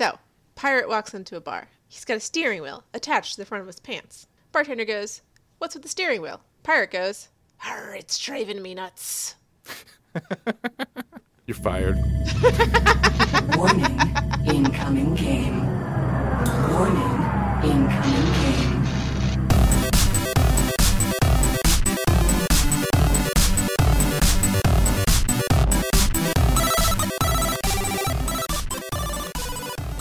So, pirate walks into a bar. He's got a steering wheel attached to the front of his pants. Bartender goes, What's with the steering wheel? Pirate goes, Arr, it's driving me nuts. You're fired. Warning, incoming game. Warning, incoming game.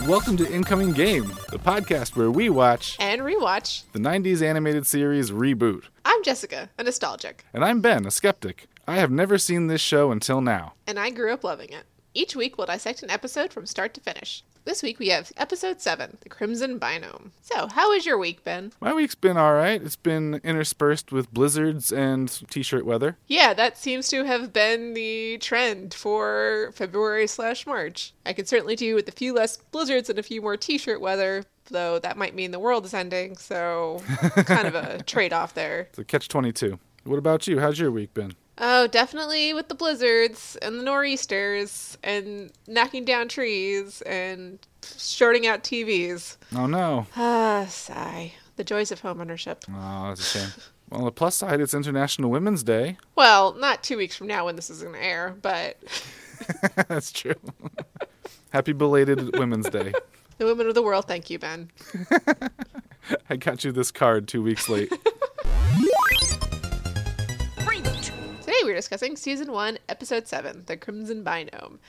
Welcome to Incoming Game, the podcast where we watch And rewatch. the 90s animated series Reboot. I'm Jessica, a nostalgic, And I'm Ben, a skeptic. I have never seen this show until now. and I grew up loving it. Each week we'll dissect an episode from start to finish. This week we have episode 7, The Crimson Binome. So, how was your week, Ben? My week's been alright. It's been interspersed with blizzards and t shirt weather. Yeah, that seems to have been the trend for February slash March. I could certainly do with a few less blizzards and a few more t-shirt weather, though that might mean the world is ending, so kind of a trade-off there. It's a catch 22. What about you? How's your week been? Oh, definitely with the blizzards and the nor'easters and knocking down trees and shorting out TVs. Oh no. Ah, sigh. The joys of home ownership. Oh, that's a shame. Well, on the plus side, it's International Women's Day. Well, not two weeks from now when this is going to air, but that's true. Happy belated Women's Day. the women of the world, thank you, Ben. I got you this card two weeks late. Discussing season 1, episode 7, The Crimson Binome.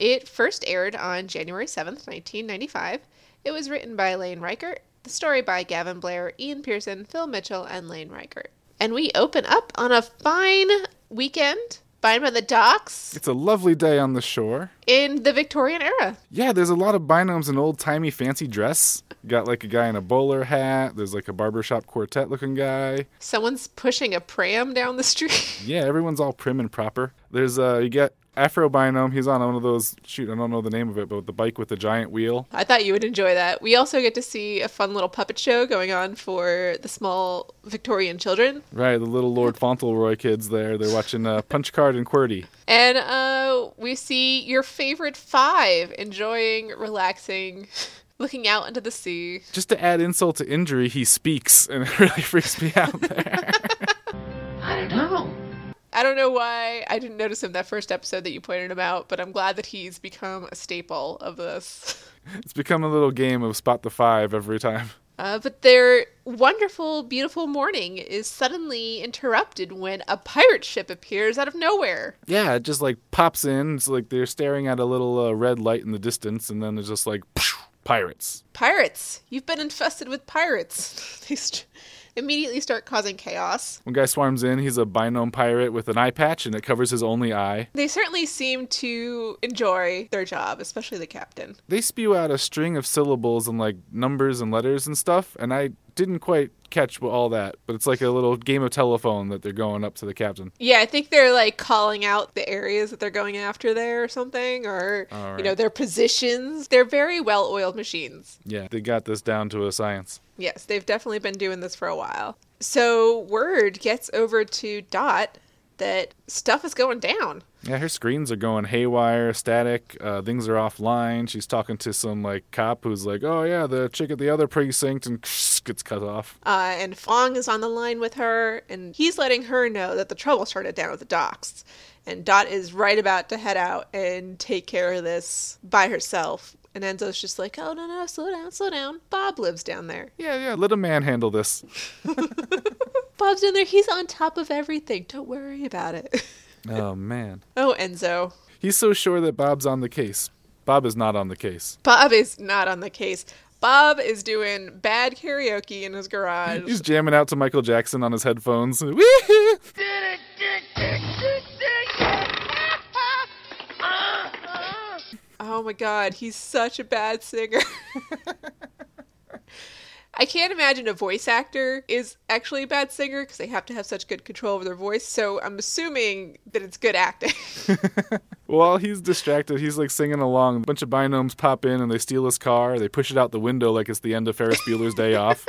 It first aired on January 7th, 1995. It was written by Lane Raichert, the story by Gavin Blair, Ian Pearson, Phil Mitchell, and Lane Raichert. And we open up on a fine weekend, fine by the docks, It's a lovely day on the shore. in the Victorian era. Yeah, there's a lot of binomes in old timey fancy dress. Got like a guy in a bowler hat. There's like a barbershop quartet looking guy. Someone's pushing a pram down the street. Yeah, everyone's all prim and proper. There's uh you get Afro Binome. He's on one of those shoot, I don't know the name of it, but the bike with the giant wheel. I thought you would enjoy that. We also get to see a fun little puppet show going on for the small Victorian children. Right, the little Lord Fauntleroy kids there. They're watching uh, Punch Card and QWERTY. And uh, we see your favorite five enjoying, relaxing, looking out into the sea. Just to add insult to injury, he speaks, and it really freaks me out there. I don't know. I don't know why I didn't notice him that first episode that you pointed him out, but I'm glad that he's become a staple of this. it's become a little game of spot the five every time. Uh, but their wonderful, beautiful morning is suddenly interrupted when a pirate ship appears out of nowhere. Yeah, it just like pops in. It's like they're staring at a little uh, red light in the distance, and then it's just like pirates. Pirates! You've been infested with pirates. they st- immediately start causing chaos. One guy swarms in. He's a binome pirate with an eye patch, and it covers his only eye. They certainly seem to enjoy their job, especially the captain. They spew out a string of syllables and like numbers and letters and stuff, and I didn't quite catch all that, but it's like a little game of telephone that they're going up to the captain. Yeah, I think they're like calling out the areas that they're going after there or something, or, All you know, their positions. They're very well oiled machines. Yeah, they got this down to a science. Yes, they've definitely been doing this for a while. So, word gets over to Dot that stuff is going down. Yeah, her screens are going haywire, static. Uh, things are offline. She's talking to some like cop who's like, "Oh yeah, the chick at the other precinct," and gets cut off. Uh, and Phong is on the line with her, and he's letting her know that the trouble started down at the docks. And Dot is right about to head out and take care of this by herself. And Enzo's just like, oh, no, no, slow down, slow down. Bob lives down there. Yeah, yeah, let a man handle this. Bob's in there. He's on top of everything. Don't worry about it. Oh man, oh, Enzo. he's so sure that Bob's on the case. Bob is not on the case. Bob is not on the case. Bob is doing bad karaoke in his garage. He's jamming out to Michael Jackson on his headphones. Oh my god, he's such a bad singer. I can't imagine a voice actor is actually a bad singer because they have to have such good control over their voice. So I'm assuming that it's good acting. While he's distracted, he's like singing along. A bunch of binomes pop in and they steal his car. They push it out the window like it's the end of Ferris Bueller's Day Off.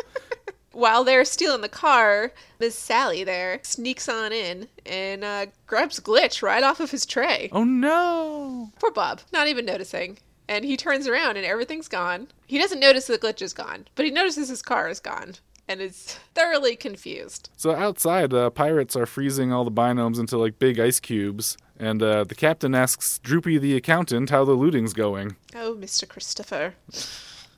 While they're stealing the car, Miss Sally there sneaks on in and uh, grabs Glitch right off of his tray. Oh no! Poor Bob, not even noticing. and he turns around and everything's gone. He doesn't notice the glitch is gone, but he notices his car is gone and is thoroughly confused. So outside, uh, pirates are freezing all the binomes into like big ice cubes, and uh, the captain asks Droopy the accountant how the looting's going. Oh, Mr. Christopher.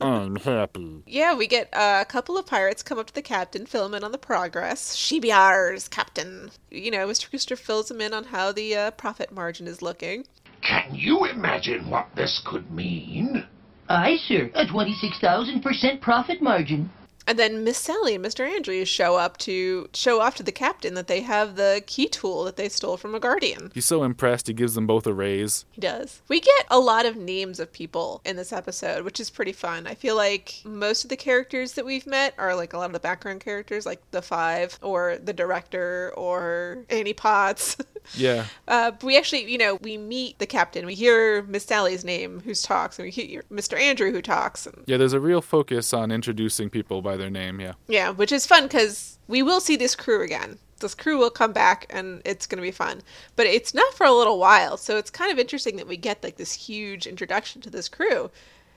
I'm happy. Yeah, we get uh, a couple of pirates come up to the captain, fill him in on the progress. She be ours, captain. You know, Mr. Christopher fills him in on how the uh, profit margin is looking. Can you imagine what this could mean? Aye, sir. A 26,000% profit margin. And then Miss Sally and Mr. Andrews show up to show off to the captain that they have the key tool that they stole from a guardian. He's so impressed, he gives them both a raise. He does. We get a lot of names of people in this episode, which is pretty fun. I feel like most of the characters that we've met are like a lot of the background characters, like the five, or the director, or Annie Potts. Yeah. Uh, we actually, you know, we meet the captain. We hear Miss Sally's name, who talks, and we hear Mr. Andrew, who talks. And, Yeah, there's a real focus on introducing people by their name, yeah. yeah, which is fun because we will see this crew again. This crew will come back, and it's going to be fun. But it's not for a little while, so it's kind of interesting that we get like this huge introduction to this crew.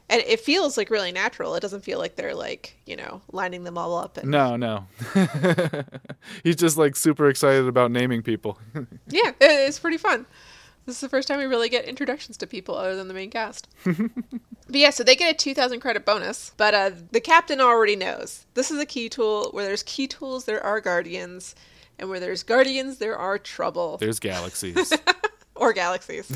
And it feels like really natural. It doesn't feel like they're like, you know, lining them all up. And No, no. He's just like super excited about naming people. yeah, it's pretty fun. This is the first time we really get introductions to people other than the main cast. but yeah, so they get a 2,000 credit bonus, but uh, the captain already knows. This is a key tool. Where there's key tools, there are guardians. And where there's guardians, there are trouble. There's galaxies. or galaxies.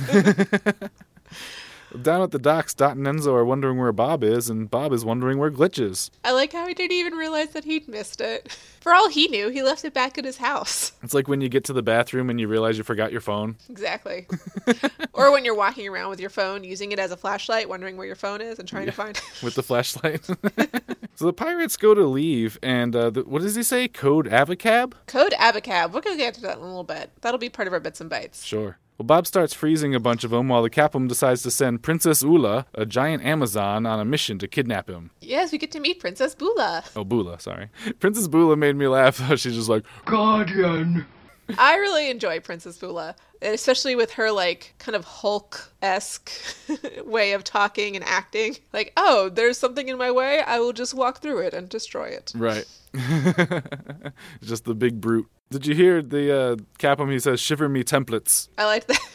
Down at the docks, Dot and Enzo are wondering where Bob is, and Bob is wondering where Glitch is. I like how he didn't even realize that he'd missed it. For all he knew, he left it back at his house. It's like when you get to the bathroom and you realize you forgot your phone. Exactly. or when you're walking around with your phone, using it as a flashlight, wondering where your phone is and trying to find it. with the flashlight. so the pirates go to leave, and uh, the, what does he say? Code Avacab? Code Abacab. We're going to get to that in a little bit. That'll be part of our bits and bytes. Sure. Well, Bob starts freezing a bunch of them while the Capum decides to send Princess Ula, a giant Amazon, on a mission to kidnap him. Yes, we get to meet Princess Bula. Oh, Bula, sorry. Princess Bula made me laugh. She's just like, Guardian. I really enjoy Princess Bula, especially with her like kind of Hulk esque way of talking and acting. Like, oh, there's something in my way. I will just walk through it and destroy it. right. just the big brute. Did you hear the uh, Capum? He says, shiver me templates. I like that.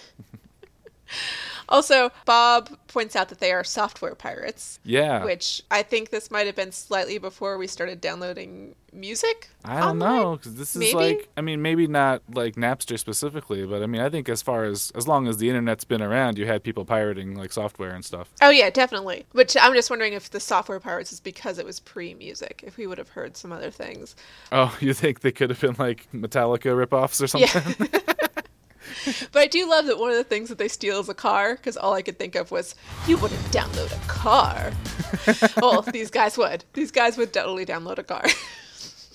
also, Bob points out that they are software pirates, Yeah. which I think this might have been slightly before we started downloading music. I don't online. know because this is Maybe? like I mean maybe not like Napster specifically, but I mean I think as far as as long as the internet's been around, you had people pirating like software and stuff. Oh yeah, definitely. Which I'm just wondering if the software pirates is because it was pre-music. If we would have heard some other things. Oh, you think they could have been like Metallica ripoffs or something? Yeah. but I do love that one of the things that they steal is a car because all I could think of was you wouldn't download a car. well, these guys would. These guys would totally download a car.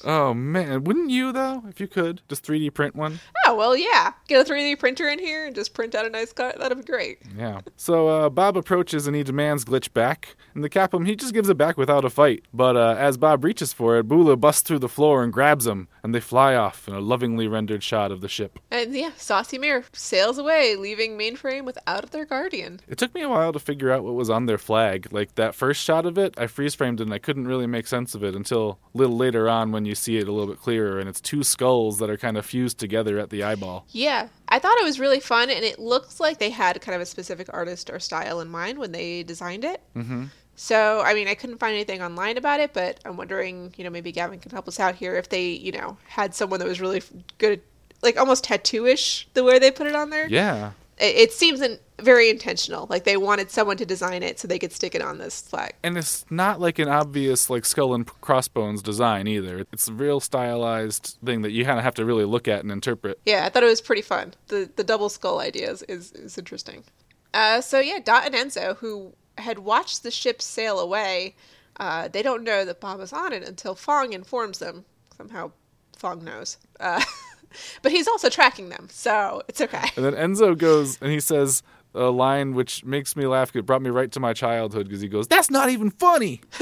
oh man, wouldn't you though? If you could, just 3D print one. oh well, yeah. Get a 3D printer in here and just print out a nice car. That'd be great. Yeah. So uh, Bob approaches and he demands Glitch back, and the Capum he just gives it back without a fight. But uh, as Bob reaches for it, Bula busts through the floor and grabs him, and they fly off in a lovingly rendered shot of the ship. And yeah, Saucy Mare sails away, leaving Mainframe without their guardian. It took me a while to figure out what was on their flag. Like that first shot of it, I freeze framed it and I couldn't really make sense of it until a little later on when you see it a little bit clearer and it's two skulls that are kind of fused together at the eyeball. Yeah, I thought it was really fun, and it looks like they had kind of a specific artist or style in mind when they designed it. Mm-hmm. So, I mean, I couldn't find anything online about it, but I'm wondering, you know, maybe Gavin can help us out here if they, you know, had someone that was really good, at, like almost tattoo-ish the way they put it on there. Yeah. It, it seems in, very intentional. Like they wanted someone to design it so they could stick it on this flag. And it's not like an obvious like skull and crossbones design either. It's a real stylized thing that you kind of have to really look at and interpret. Yeah, I thought it was pretty fun. The the double skull idea is, is, is interesting. Uh, so yeah, Dot and Enzo, who had watched the ship sail away, uh, they don't know that Bob is on it until Phong informs them. Somehow, Phong knows. Uh, but he's also tracking them, so it's okay. And then Enzo goes and he says a line which makes me laugh. It brought me right to my childhood because he goes, "That's not even funny."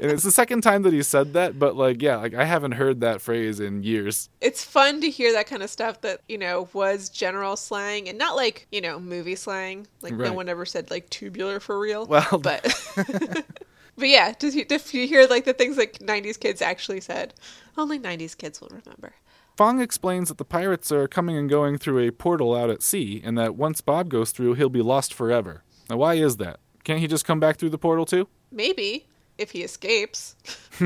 and it's the second time that he said that, but like, yeah, like I haven't heard that phrase in years. It's fun to hear that kind of stuff that, you know, was general slang and not like, you know, movie slang. Like no one ever said like tubular for real. Well- but But yeah, to, to you hear like the things like 90s kids actually said, only 90s kids will remember. Phong explains that the pirates are coming and going through a portal out at sea, and that once Bob goes through, he'll be lost forever. Now, why is that? Can't he just come back through the portal too? Maybe if he escapes.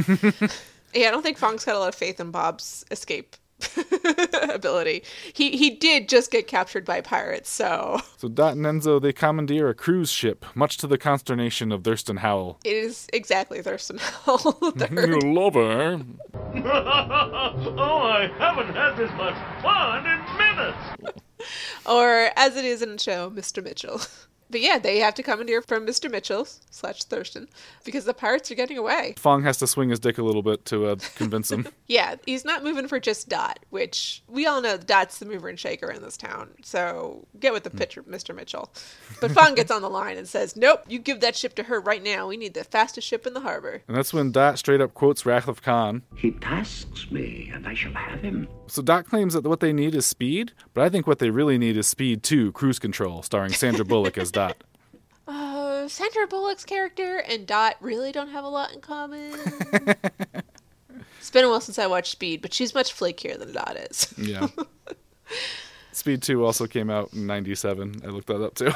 yeah, I don't think Phong's got a lot of faith in Bob's escape ability. He he did just get captured by pirates, so So Dot and Enzo they commandeer a cruise ship, much to the consternation of Thurston Howell. it is exactly Thurston Howell. third. You love her. oh, I haven't had this much fun in minutes. or as it is in the show, Mr. Mitchell. But yeah, they have to commandeer from Mr. Mitchell slash Thurston because the pirates are getting away. Phong has to swing his dick a little bit to uh, convince him. Yeah, he's not moving for just Dot, which we all know Dot's the mover and shaker in this town. So get with the picture, Mr. Mitchell. But Phong gets on the line and says, Nope, you give that ship to her right now. We need the fastest ship in the harbor. and that's when Dot straight up quotes Wrath of Khan. He tasks me, and I shall have him. So Dot claims that what they need is speed, but I think what they really need is Speed 2 Cruise Control, starring Sandra Bullock as Dot. Uh, Sandra Bullock's character and Dot really don't have a lot in common. it's been a while since I watched Speed, but she's much flakier than Dot is. Yeah. Speed 2 also came out in 97. I looked that up too.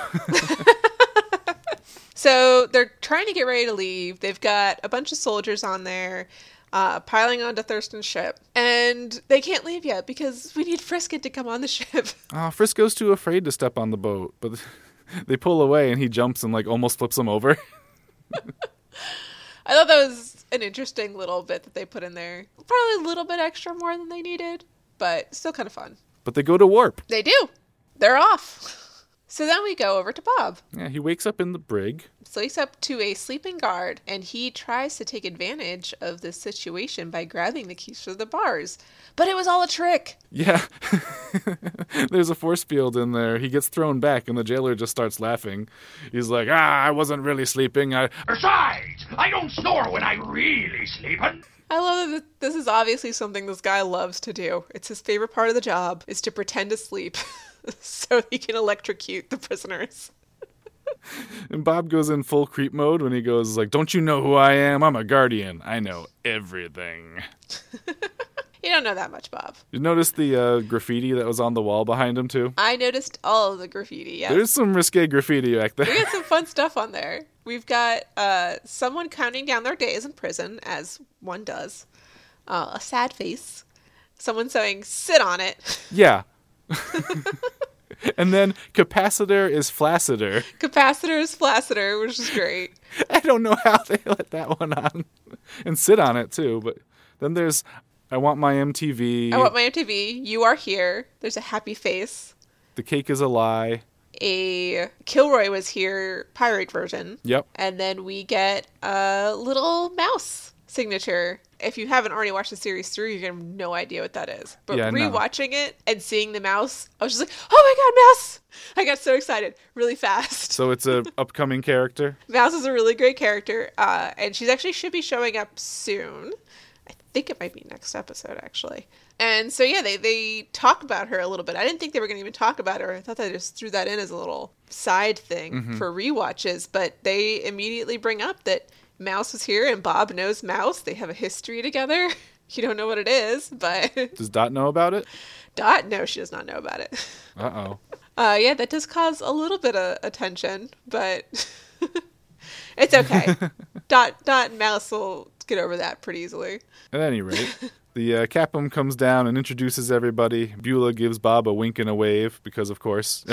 So they're trying to get ready to leave. They've got a bunch of soldiers on there, uh, piling onto Thurston's ship, and they can't leave yet because we need Frisket to come on the ship. Uh, Frisket's too afraid to step on the boat, but they pull away and he jumps and like almost flips them over. I thought that was an interesting little bit that they put in there. Probably a little bit extra more than they needed, but still kind of fun. but they go to warp. They do. They're off. So then we go over to Bob. Yeah, he wakes up in the brig. So he's up to a sleeping guard, and he tries to take advantage of this situation by grabbing the keys for the bars. But it was all a trick. Yeah. There's a force field in there. He gets thrown back and the jailer just starts laughing. He's like, "Ah, I wasn't really sleeping. I Besides, I don't snore when I'm really sleeping. I love that this is obviously something this guy loves to do. It's his favorite part of the job is to pretend to sleep so he can electrocute the prisoners. And Bob goes in full creep mode when he goes like, "Don't you know who I am? I'm a guardian. I know everything." You don't know that much, Bob. You notice the uh, graffiti that was on the wall behind him too? I noticed all of the graffiti. Yes. There's some risque graffiti back there. we got some fun stuff on there. We've got uh, someone counting down their days in prison, as one does. Uh, a sad face. Someone saying, "Sit on it." yeah. and then capacitor is flacciter. Capacitor is flacciter, which is great. I don't know how they let that one on and sit on it too. But then there's I want my MTV. I want my MTV. You are here. There's a happy face. the cake is a lie. A Kilroy was here pirate version. Yep. And then we get a little mouse signature. If you haven't already watched the series through, you're gonna have no idea what that is. But Yeah, no. rewatching it and seeing the mouse, I was just like, oh my god, mouse! I got so excited really fast. So it's a upcoming character. Mouse is a really great character, uh, and she's actually should be showing up soon. I think it might be next episode, actually. And so, yeah, they, they talk about her a little bit. I didn't think they were going to even talk about her. I thought they just threw that in as a little side thing for rewatches. But they immediately bring up that Mouse was here and Bob knows Mouse. They have a history together. You don't know what it is, but Does Dot know about it? Dot, no, she does not know about it. Uh oh. Uh, yeah, that does cause a little bit of attention, but it's okay. Dot Dot and Mouse will get over that pretty easily. At any rate, the uh, Capum comes down and introduces everybody. Bula gives Bob a wink and a wave because, of course.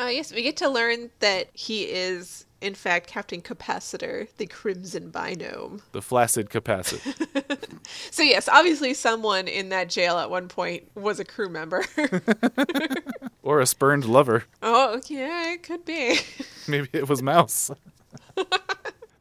Uh, yes, we get to learn that he is, in fact, Captain Capacitor, the Crimson Binome. the flaccid capacitor. So yes, obviously someone in that jail at one point was a crew member. Or a spurned lover. oh, yeah, it could be. Maybe it was Mouse.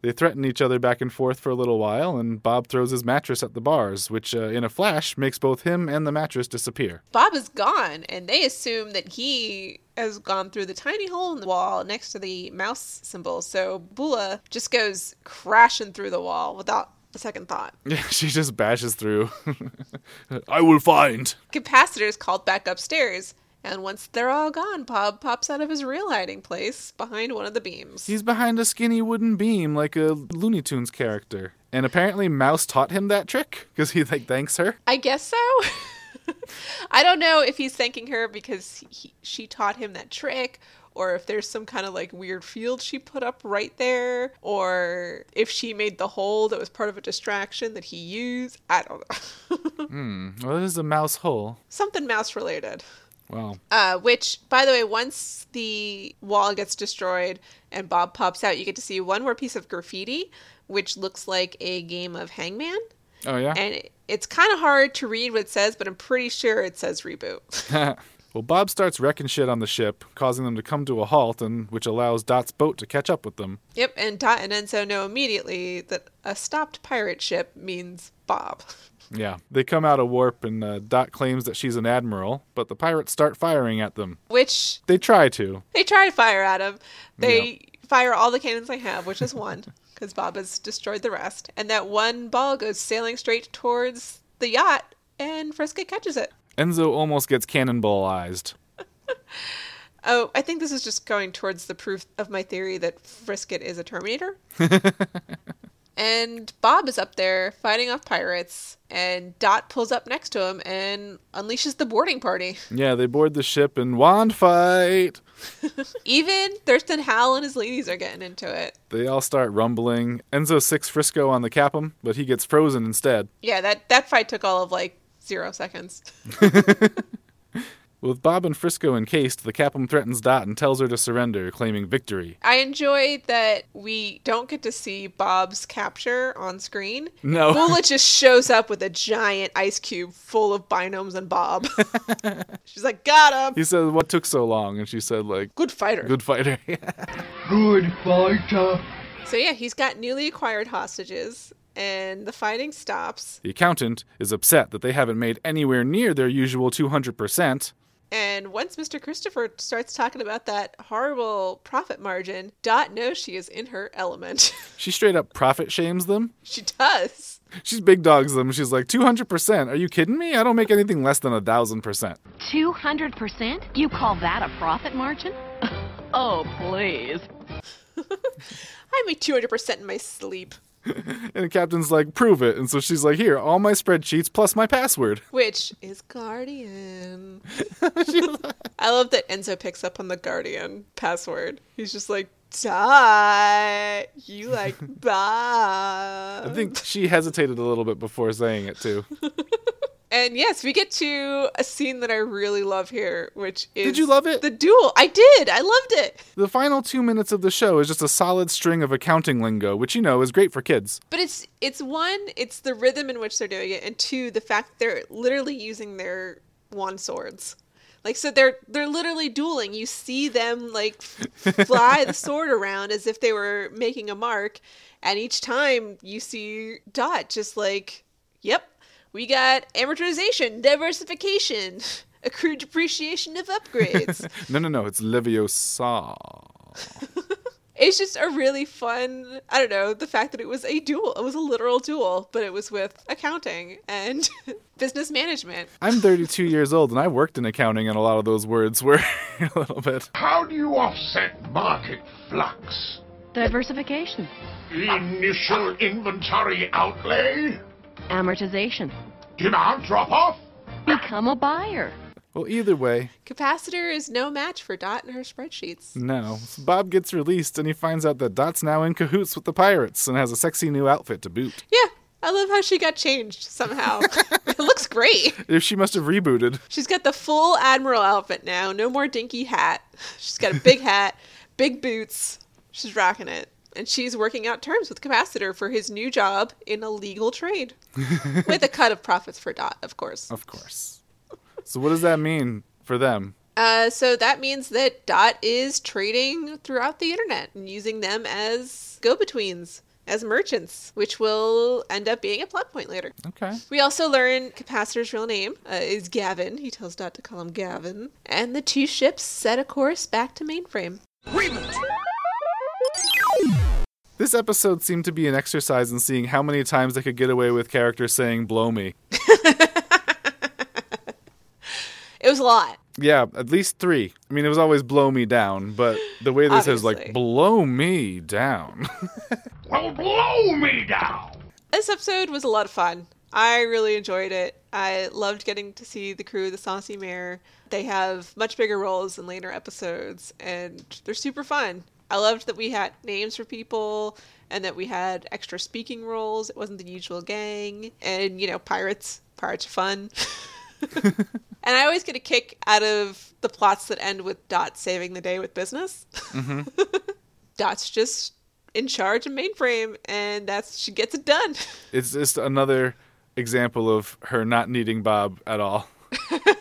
They threaten each other back and forth for a little while, and Bob throws his mattress at the bars, which uh, in a flash makes both him and the mattress disappear. Bob is gone, and they assume that he has gone through the tiny hole in the wall next to the mouse symbol. So Bula just goes crashing through the wall without a second thought. Yeah, she just bashes through. I will find. Capacitor is called back upstairs, and once they're all gone, Bob pops out of his real hiding place behind one of the beams. He's behind a skinny wooden beam like a Looney Tunes character. And apparently Mouse taught him that trick because he like thanks her. I guess so. I don't know if he's thanking her because he, she taught him that trick, or if there's some kind of like weird field she put up right there, or if she made the hole that was part of a distraction that he used. I don't know. Hmm. Well, it is a mouse hole. Something mouse related. Wow. Uh, which, by the way, once the wall gets destroyed and Bob pops out, you get to see one more piece of graffiti, which looks like a game of Hangman. Oh yeah. And it- it's kind of hard to read what it says, but I'm pretty sure it says reboot. well, Bob starts wrecking shit on the ship, causing them to come to a halt, and which allows Dot's boat to catch up with them. yep, and Dot and Enzo know immediately that a stopped pirate ship means Bob. Yeah. They come out of warp, and uh, Dot claims that she's an admiral, but the pirates start firing at them. Which They try to. they try to fire at them. They fire all the cannons they have, which is one, because Bob has destroyed the rest. And that one ball goes sailing straight towards the yacht, and Frisket catches it. Enzo almost gets cannonballized. Oh, I think this is just going towards the proof of my theory that Frisket is a Terminator. and Bob is up there fighting off pirates, and Dot pulls up next to him and unleashes the boarding party. Yeah, they board the ship and wand fight. Even Thurston Howell and his ladies are getting into it. They all start rumbling. Enzo six Frisket on the Capum, but he gets frozen instead. Yeah, that, that fight took all of like zero seconds. With Bob and Frisket encased, the Capum threatens Dot and tells her to surrender, claiming victory. I enjoy that we don't get to see Bob's capture on screen. No. Bula just shows up with a giant ice cube full of binomes and Bob. She's like, got him. He said, What took so long? And she said, like, Good fighter. good fighter. Good fighter. So yeah, he's got newly acquired hostages, and the fighting stops. the accountant is upset that they haven't made anywhere near their usual 200%. And once Mr. Christopher starts talking about that horrible profit margin, Dot knows she is in her element. She straight up profit shames them. she does. She's big dogs them. She's like, 200%? Are you kidding me? I don't make anything less than a 1,000%. 200%? You call that a profit margin? oh, please. I make 200% in my sleep. And the captain's like, prove it. And so she's like, here, all my spreadsheets plus my password. Which is Guardian. I love that Enzo picks up on the Guardian password. He's just like, Dot, you like Bob. I think she hesitated a little bit before saying it, too. And yes, we get to a scene that I really love here, which is Did you love it? The duel. I did. I loved it. The final two minutes of the show is just a solid string of accounting lingo, which, you know, is great for kids. But it's it's one, it's the rhythm in which they're doing it, and two, the fact they're literally using their wand swords. Like so they're they're literally dueling. You see them like fly the sword around as if they were making a mark, and each time you see Dot just like, "Yep, we got amortization, diversification, accrued depreciation of upgrades." No, no, no, it's Leviosa. it's just a really fun i don't know the fact that it was a duel it was a literal duel but it was with accounting and business management I'm 32 years old and I worked in accounting, and a lot of those words were a little bit. How do you offset market flux? Diversification. Initial inventory outlay? Amortization. Demand drop off? Become a buyer. Well, either way, capacitor is no match for dot in her spreadsheets no. So Bob gets released and he finds out that Dot's now in cahoots with the pirates and has a sexy new outfit to boot. yeah i love how she got changed somehow it looks great If she must have rebooted. she's got the full admiral outfit now no more dinky hat she's got a big hat big boots she's rocking it and she's working out terms with capacitor for his new job in a legal trade with a cut of profits for dot of course Of course. So, what does that mean for them? Uh, so that means that Dot is trading throughout the internet and using them as go betweens as merchants, which will end up being a plot point later. Okay. We also learn Capacitor's real name uh, is Gavin. He tells Dot to call him Gavin. And the two ships set a course back to mainframe. This episode seemed to be an exercise in seeing how many times they could get away with characters saying "blow me." It was a lot. Yeah, at least three. I mean, it was always "blow me down," but the way this is like "blow me down." Well, blow me down! This episode was a lot of fun. I really enjoyed it. I loved getting to see the crew of the Saucy Mare. They have much bigger roles in later episodes, and they're super fun. I loved that we had names for people and that we had extra speaking roles. It wasn't the usual gang. And, you know, pirates. Pirates are fun. and I always get a kick out of the plots that end with Dot saving the day with business. Mm-hmm. Dot's just in charge of mainframe, and that's she gets it done. it's just another example of her not needing Bob at all.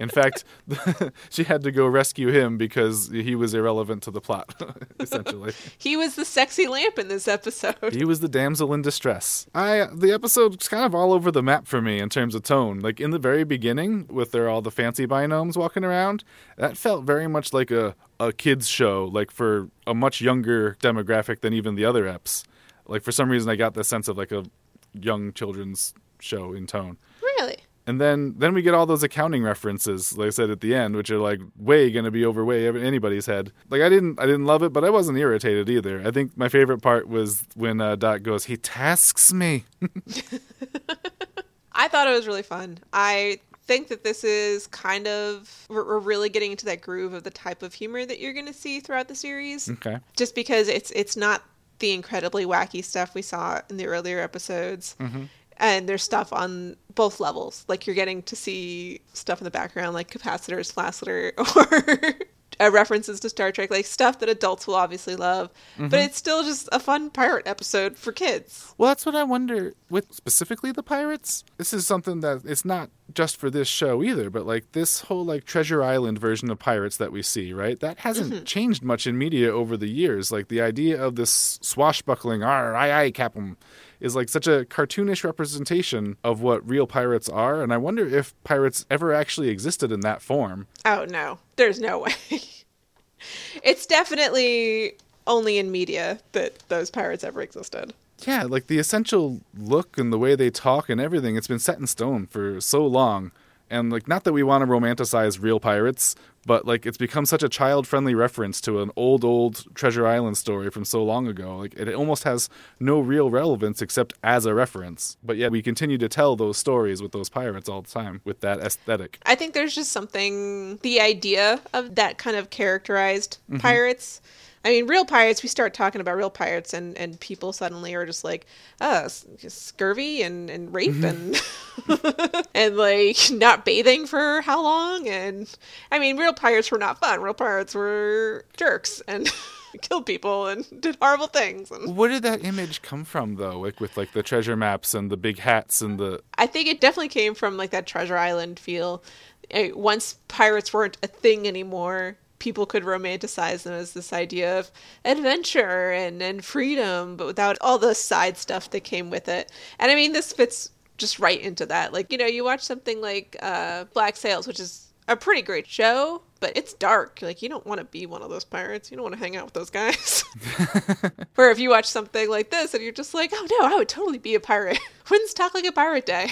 In fact, she had to go rescue him because he was irrelevant to the plot, essentially. He was the sexy lamp in this episode. He was the damsel in distress. I the episode's kind of all over the map for me in terms of tone. Like in the very beginning, with their all the fancy binomes walking around, that felt very much like a a kids show, like for a much younger demographic than even the other eps. Like for some reason, I got the sense of like a young children's show in tone. And then then we get all those accounting references, like I said at the end, which are like way gonna be over way anybody's head. Like I didn't I didn't love it, but I wasn't irritated either. I think my favorite part was when uh, Dot goes, "He tasks me." I thought it was really fun. I think that this is kind of we're, we're really getting into that groove of the type of humor that you're going to see throughout the series. Okay. Just because it's it's not the incredibly wacky stuff we saw in the earlier episodes. And there's stuff on both levels. Like you're getting to see stuff in the background, like capacitors, Flassiter, or uh, references to Star Trek, like stuff that adults will obviously love. But it's still just a fun pirate episode for kids. Well, that's what I wonder with specifically the pirates. This is something that it's not just for this show either, but like this whole like Treasure Island version of pirates that we see, right? That hasn't changed much in media over the years. Like the idea of this swashbuckling, "Arr, aye, aye, Captain," is like such a cartoonish representation of what real pirates are, and I wonder if pirates ever actually existed in that form. Oh no, there's no way. it's definitely only in media that those pirates ever existed. Yeah, like the essential look and the way they talk and everything, it's been set in stone for so long. And like not that we want to romanticize real pirates, but like it's become such a child-friendly reference to an old old Treasure Island story from so long ago. Like it almost has no real relevance except as a reference. But yet we continue to tell those stories with those pirates all the time with that aesthetic. I think there's just something the idea of that kind of characterized mm-hmm. pirates. I mean, real pirates. We start talking about real pirates, and and people suddenly are just like, uh, scurvy and and rape and and like not bathing for how long? And I mean, real pirates were not fun. Real pirates were jerks and killed people and did horrible things. And Where did that image come from though? Like with like the treasure maps and the big hats and the I think it definitely came from like that Treasure Island feel. Once pirates weren't a thing anymore, people could romanticize them as this idea of adventure and, and freedom, but without all the side stuff that came with it. And I mean, this fits just right into that. Like, you know, you watch something like uh, Black Sails, which is a pretty great show, but it's dark. Like, you don't want to be one of those pirates. You don't want to hang out with those guys. Or if you watch something like this and you're just like, oh no, I would totally be a pirate. When's Talk Like a Pirate Day?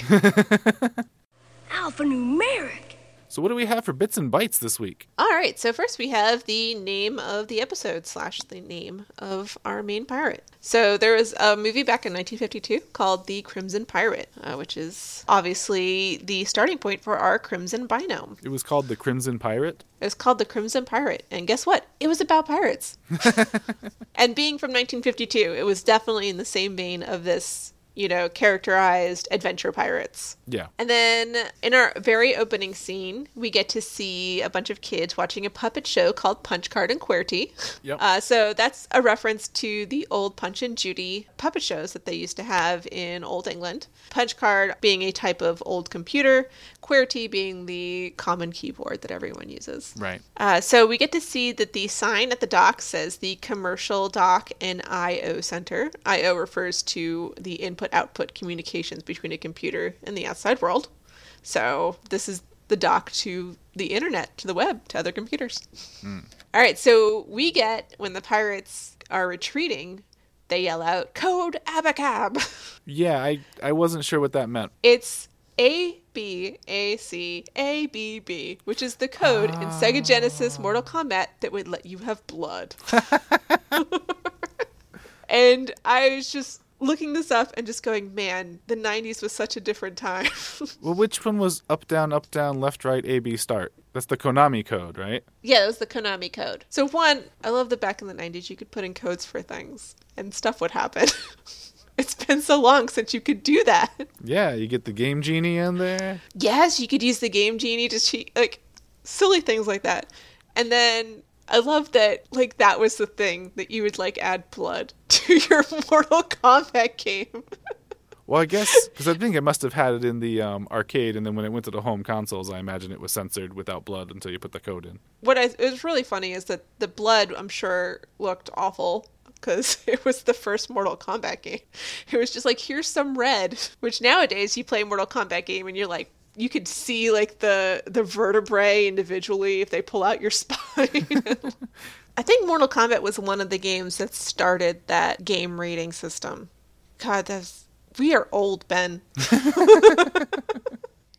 Alphanumeric. So what do we have for bits and bytes this week? All right, so first we have the name of the episode slash the name of our main pirate. So there was a movie back in 1952 called The Crimson Pirate, uh, which is obviously the starting point for our Crimson Binome. It was called The Crimson Pirate. It was called The Crimson Pirate, and guess what? It was about pirates. and being from 1952, it was definitely in the same vein of this you know, characterized adventure pirates. Yeah. And then in our very opening scene, we get to see a bunch of kids watching a puppet show called Punch Card and QWERTY. Yep. Uh, so that's a reference to the old Punch and Judy puppet shows that they used to have in Old England. Punch card being a type of old computer, QWERTY being the common keyboard that everyone uses. Right. Uh, so we get to see that the sign at the dock says the Commercial Dock and I/O Center. I/O refers to the input-output communications between a computer and the outside world. So this is the dock to the internet, to the web, to other computers. Hmm. All right, so we get when the pirates are retreating, they yell out "Code Abacab." Yeah, I, I wasn't sure what that meant. It's A B A C A B B, which is the code in Sega Genesis ah. Mortal Kombat that would let you have blood. and I was just looking this up and just going, man, the 90s was such a different time. Well, which one was up, down, up, down, left, right, A, B, start? That's the Konami code, right? yeah, that was the Konami code. So, one, I love that back in the 90s you could put in codes for things and stuff would happen. it's been so long since you could do that. Yeah, you get the Game Genie in there. Yes, you could use the game genie to cheat, like silly things like that. And then I love that, like that was the thing that you would like add blood to your Mortal Kombat game. Well, I guess because I think it must have had it in the um, arcade, and then when it went to the home consoles, I imagine it was censored without blood until you put the code in. what I, it was really funny is that the blood, I'm sure, looked awful because it was the first Mortal Kombat game. It was just like here's some red, which nowadays you play a Mortal Kombat game and you're like. You could see like the the vertebrae individually if they pull out your spine. I think Mortal Kombat was one of the games that started that game rating system. God, that's we are old, Ben.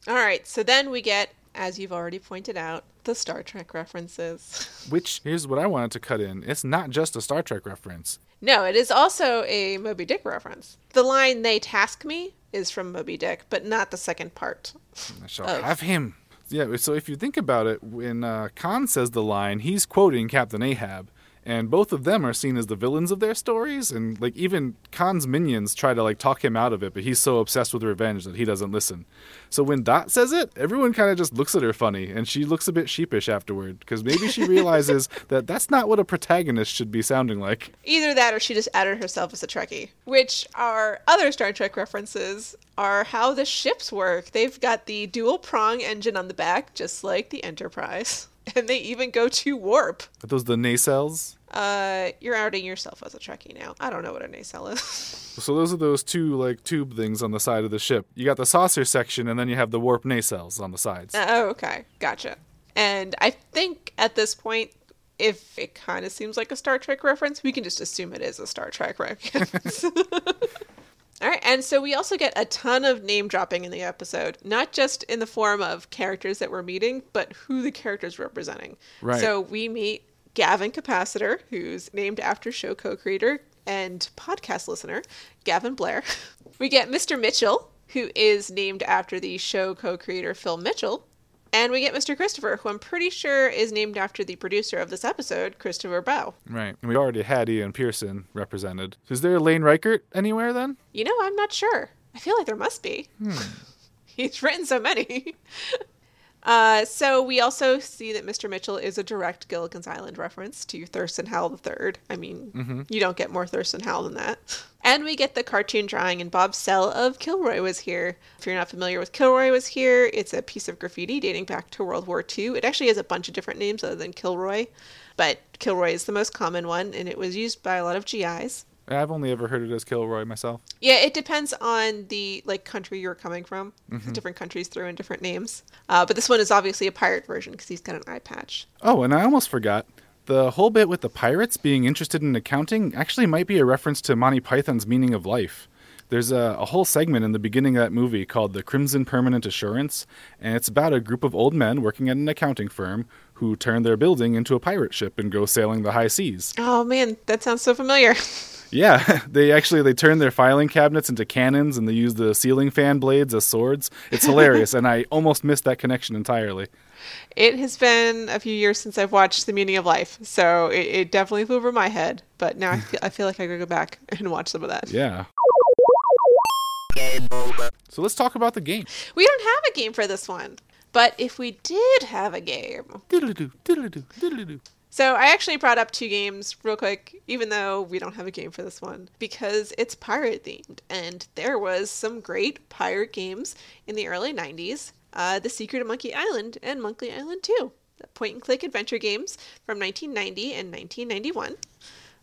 All right, so then we get, as you've already pointed out, the Star Trek references. Which here's what I wanted to cut in: it's not just a Star Trek reference. No, it is also a Moby Dick reference. The line "They task me" is from Moby Dick, but not the second part. I shall Oh. have him. Yeah, so if you think about it, when uh, Khan says the line, he's quoting Captain Ahab, and both of them are seen as the villains of their stories. And like even Khan's minions try to like talk him out of it, but he's so obsessed with revenge that he doesn't listen. So when Dot says it, everyone kind of just looks at her funny, and she looks a bit sheepish afterward because maybe she realizes that that's not what a protagonist should be sounding like. Either that, or she just added herself as a Trekkie. Which our other Star Trek references are how the ships work. They've got the dual prong engine on the back, just like the Enterprise, and they even go to warp. Are those the nacelles? Uh, you're outing yourself as a Trekkie now. I don't know what a nacelle is. So those are those two like tube things on the side of the ship. You got the saucer section, and then you have the warp nacelles on the sides. oh, okay, gotcha. And I think at this point, if it kind of seems like a Star Trek reference, we can just assume it is a Star Trek reference. All right, and so we also get a ton of name dropping in the episode, not just in the form of characters that we're meeting, but who the characters are representing. Right. So we meet Gavin Capacitor, who's named after show co-creator and podcast listener Gavin Blair. We get Mr. Mitchell, who is named after the show co-creator Phil Mitchell. And we get Mr. Christopher, who I'm pretty sure is named after the producer of this episode, Christopher Bow. Right. And we already had Ian Pearson represented. Is there a Lane Raichert anywhere then? You know, I'm not sure. I feel like there must be. Hmm. He's written so many. Uh, so we also see that Mr. Mitchell is a direct Gilligan's Island reference to Thurston Howell III. I mean, you don't get more Thurston Howell than that. And we get the cartoon drawing, and Bob Sell of Kilroy was here. If you're not familiar with Kilroy was here, it's a piece of graffiti dating back to World War II. It actually has a bunch of different names other than Kilroy, but Kilroy is the most common one, and it was used by a lot of GIs. I've only ever heard it as Kilroy myself. Yeah, it depends on the like country you're coming from. Different countries throw in different names. Uh, but this one is obviously a pirate version because he's got an eye patch. Oh, and I almost forgot. The whole bit with the pirates being interested in accounting actually might be a reference to Monty Python's meaning of life. There's a, a whole segment in the beginning of that movie called The Crimson Permanent Assurance, and it's about a group of old men working at an accounting firm who turn their building into a pirate ship and go sailing the high seas. Oh man, that sounds so familiar. Yeah, they actually they turn their filing cabinets into cannons and they use the ceiling fan blades as swords. It's hilarious, and I almost missed that connection entirely. it has been a few years since I've watched The Meaning of Life, so it, it definitely flew over my head. But now I feel, I feel like I gotta go back and watch some of that. Yeah. So let's talk about the game. We don't have a game for this one. But if we did have a game. Diddle-doo, diddle-doo, diddle-doo. So I actually brought up two games real quick, even though we don't have a game for this one, because it's pirate themed. And there was some great pirate games in the early 90s. Uh, the Secret of Monkey Island and Monkey Island 2. The point and click adventure games from 1990 and 1991.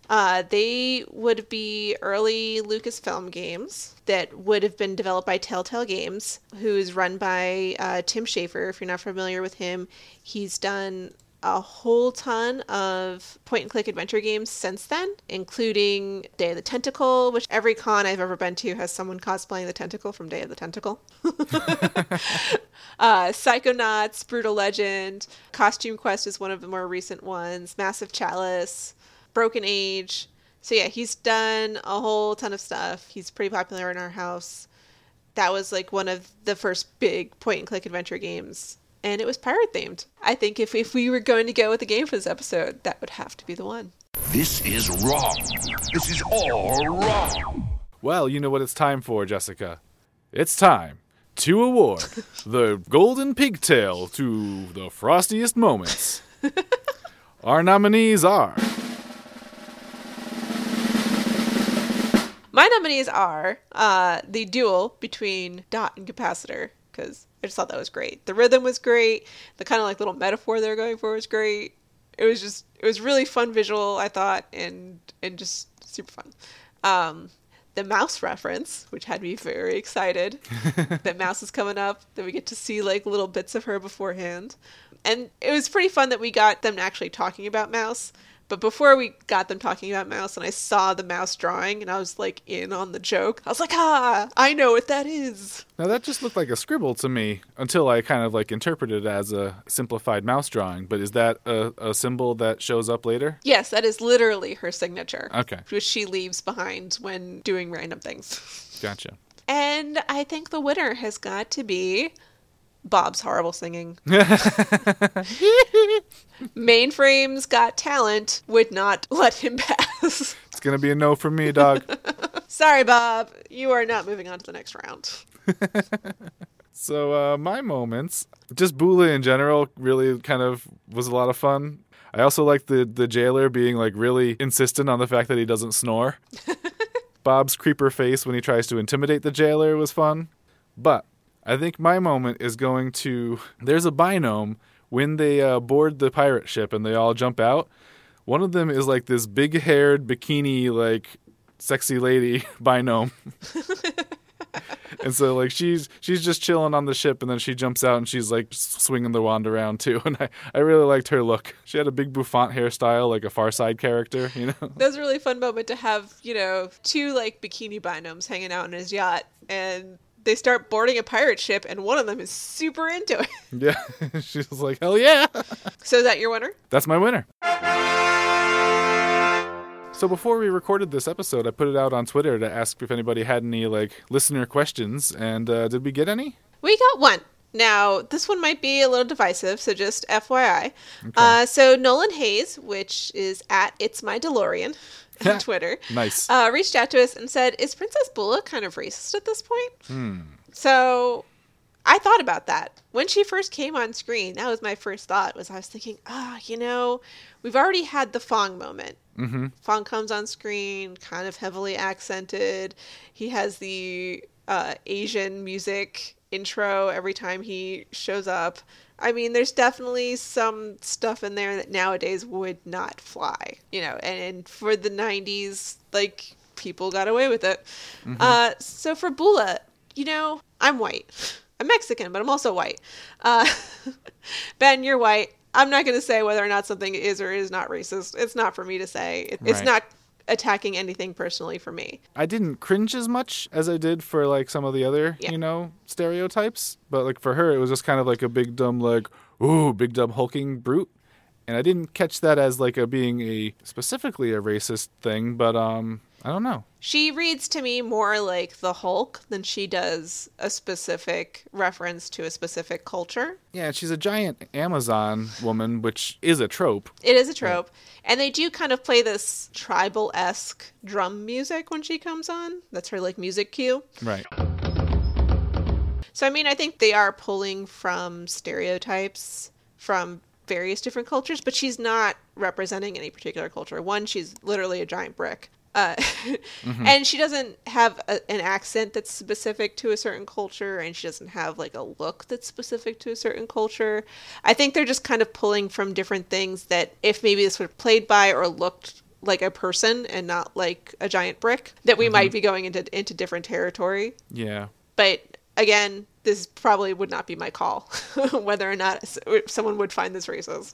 Uh, they would be early Lucasfilm games that would have been developed by Telltale Games, who's run by uh, Tim Schafer. If you're not familiar with him, he's done a whole ton of point and click adventure games since then, including Day of the Tentacle, which every con I've ever been to has someone cosplaying the tentacle from Day of the Tentacle. uh, Psychonauts, Brutal Legend, Costume Quest is one of the more recent ones, Massive Chalice, Broken Age. So yeah, he's done a whole ton of stuff. He's pretty popular in our house. That was like one of the first big point and click adventure games. And it was pirate themed. I think if, if we were going to go with a game for this episode, that would have to be the one. This is wrong. This is all wrong. Well, you know what it's time for, Jessica. It's time to award the golden pigtail to the frostiest moments. Our nominees are My nominees are uh, the duel between Dot and Capacitor, because I just thought that was great. The rhythm was great. The kind of like little metaphor they were going for was great. It was just, it was really fun visual, I thought, and and just super fun. Um, the mouse reference, which had me very excited that Mouse is coming up, that we get to see like little bits of her beforehand. And it was pretty fun that we got them actually talking about Mouse. But before we got them talking about Mouse and I saw the mouse drawing and I was like in on the joke, I was like, ah, I know what that is. Now that just looked like a scribble to me until I kind of like interpreted it as a simplified mouse drawing. But is that a, a symbol that shows up later? Yes, that is literally her signature. Okay. Which she leaves behind when doing random things. Gotcha. And I think the winner has got to be Bob's horrible singing. Mainframe's Got Talent would not let him pass. It's gonna be a no from me, dog. Sorry, Bob. You are not moving on to the next round. so uh, my moments, just Bula in general, really kind of was a lot of fun. I also like the the jailer being like really insistent on the fact that he doesn't snore. Bob's creeper face when he tries to intimidate the jailer was fun. But I think my moment is going to there's a binome when they uh, board the pirate ship and they all jump out. One of them is like this big haired bikini like sexy lady binome. and so like she's she's just chilling on the ship and then she jumps out and she's like swinging the wand around too and I, I really liked her look she had a big bouffant hairstyle like a far side character you know That was a really fun moment to have, you know, two like bikini binomes hanging out on his yacht and they start boarding a pirate ship and one of them is super into it. yeah she's like hell yeah So is that your winner? that's my winner so before we recorded this episode i put it out on twitter to ask if anybody had any like listener questions and uh, did we get any We got one. Now, this one might be a little divisive, so just FYI. Uh, so, Nolan Hayes, which is at It's My DeLorean on Twitter, nice uh, reached out to us and said, Is Princess Bula kind of racist at this point? So, I thought about that. When she first came on screen, that was my first thought, was I was thinking, ah, you know, we've already had the Phong moment. Mm-hmm. Phong comes on screen, kind of heavily accented. He has the uh, Asian music intro every time he shows up. I mean, there's definitely some stuff in there that nowadays would not fly, you know, and, and for the 90s, like, people got away with it. Uh, so for Bula, you know, I'm white. I'm Mexican, but I'm also white. Uh, ben, you're white. I'm not going to say whether or not something is or is not racist. It's not for me to say. It, It's not attacking anything personally for me. I didn't cringe as much as I did for like some of the other, Yeah. you know, stereotypes. But like for her, it was just kind of like a big dumb, like, ooh, big dumb hulking brute. And I didn't catch that as like a being a specifically a racist thing. But um, I don't know. She reads to me more like the Hulk than she does a specific reference to a specific culture. Yeah, she's a giant Amazon woman, which is a trope. It is a trope. And they do kind of play this tribal esque drum music when she comes on. That's her like music cue. Right. So I mean, I think they are pulling from stereotypes from various different cultures, but she's not representing any particular culture. One, she's literally a giant brick. Uh, and she doesn't have a, an accent that's specific to a certain culture and she doesn't have like a look that's specific to a certain culture. I think they're just kind of pulling from different things that if maybe this were played by or looked like a person and not like a giant brick that we might be going into into different territory. Yeah. but again this probably would not be my call whether or not someone would find this racist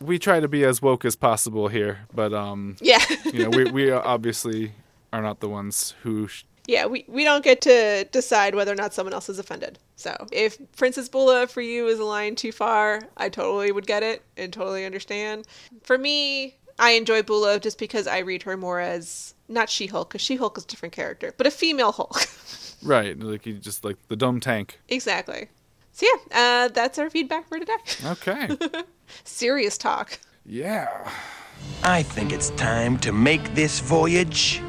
We try to be as woke as possible here, but um, yeah you know, we we obviously are not the ones who. Sh- yeah we, we don't get to decide whether or not someone else is offended so if princess bula for you is a line too far i totally would get it and totally understand for me i enjoy bula just because i read her more as not she-hulk because she-hulk is a different character but a female hulk right, like you just like the dumb tank. exactly so yeah uh, that's our feedback for today Okay. serious talk yeah. I think it's time to make this voyage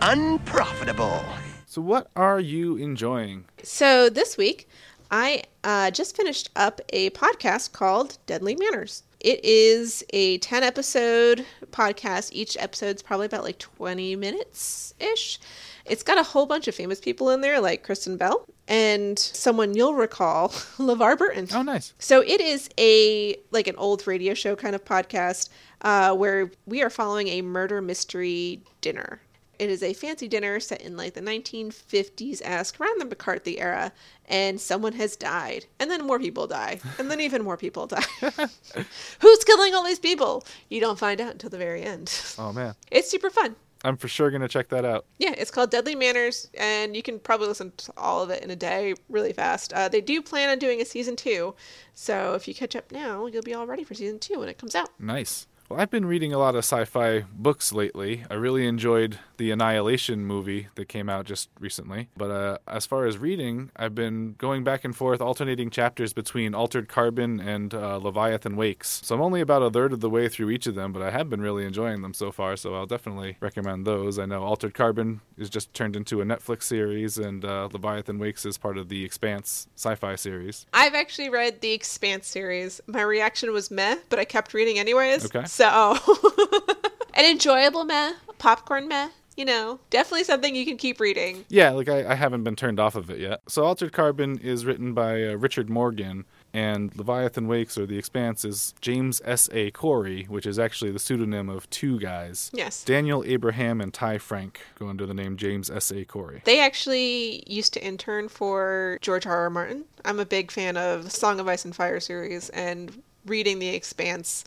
unprofitable. So what are you enjoying? So this week, I uh, just finished up a podcast called Deadly Manners. It is a 10 episode podcast. Each episode's probably about like 20 minutes ish. It's got a whole bunch of famous people in there, like Kristen Bell and someone you'll recall, LeVar Burton. Oh, nice. So it is a like an old radio show kind of podcast uh, where we are following a murder mystery dinner. It is a fancy dinner set in like the 1950s esque, around the McCarthy era, and someone has died, and then more people die, and then even more people die. Who's killing all these people? You don't find out until the very end. Oh man, It's super fun. I'm for sure gonna check that out. Yeah, it's called Deadly Manners, and you can probably listen to all of it in a day really fast. Uh, they do plan on doing a season two, so if you catch up now, you'll be all ready for season two when it comes out. Nice. Well, I've been reading a lot of sci-fi books lately. I really enjoyed the Annihilation movie that came out just recently. But uh, as far as reading, I've been going back and forth, alternating chapters between Altered Carbon and uh, Leviathan Wakes. So I'm only about a third of the way through each of them, but I have been really enjoying them so far. So I'll definitely recommend those. I know Altered Carbon is just turned into a Netflix series, and uh, Leviathan Wakes is part of the Expanse sci-fi series. I've actually read the Expanse series. My reaction was meh, but I kept reading anyways. Okay. So, an enjoyable meh, popcorn meh. You know, definitely something you can keep reading. Yeah, like I, I haven't been turned off of it yet. So Altered Carbon is written by uh, Richard Morgan, and Leviathan Wakes or The Expanse is James S. A. Corey, which is actually the pseudonym of two guys. Yes. Daniel Abraham and Ty Franck go under the name James S. A. Corey. They actually used to intern for George R. R. Martin. I'm a big fan of the Song of Ice and Fire series, and reading The Expanse,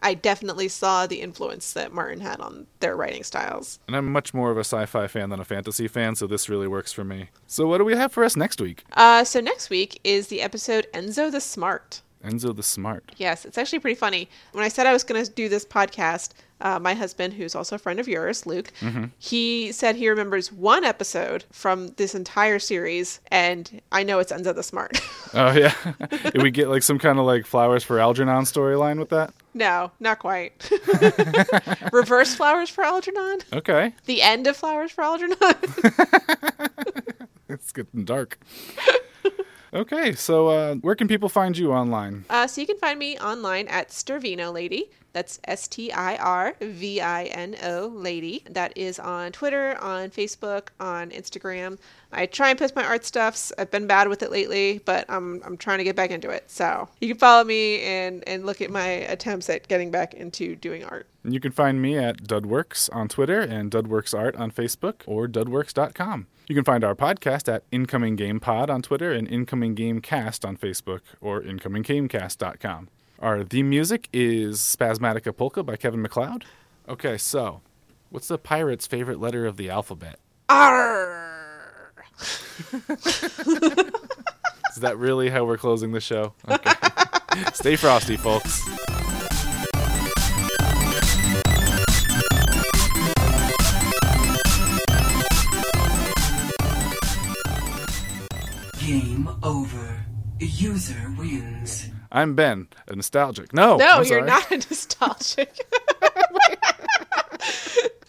I definitely saw the influence that Martin had on their writing styles. And I'm much more of a sci fi fan than a fantasy fan, so this really works for me. So, what do we have for us next week? Uh, so next week is the episode Enzo the Smart. Enzo the Smart. Yes, it's actually pretty funny. When I said I was going to do this podcast, uh, my husband, who's also a friend of yours, Luke, he said he remembers one episode from this entire series, and I know it's Enzo the Smart. Oh, yeah. Did we get like some kind of like Flowers for Algernon storyline with that? no, not quite. Reverse Flowers for Algernon? Okay. The end of Flowers for Algernon? It's getting dark. Okay, so uh, where can people find you online? Uh, so you can find me online at Stirvino Lady. That's S T I R V I N O Lady. That is on Twitter, on Facebook, on Instagram. I try and post my art stuffs. I've been bad with it lately, but I'm, I'm trying to get back into it. So you can follow me and, and look at my attempts at getting back into doing art. And you can find me at Dudworks on Twitter and Dudworks Art on Facebook or Dudworks.com. You can find our podcast at Incoming Game Pod on Twitter and Incoming Game Cast on Facebook or IncomingGamecast.com. Our theme music is Spazzmatica Polka by Kevin MacLeod. Okay, so what's the pirate's favorite letter of the alphabet? Arr! Is that really how we're closing the show? Okay. Stay frosty, folks. Over. User wins. I'm Ben, a nostalgic. No, No, I'm you're sorry. not a nostalgic.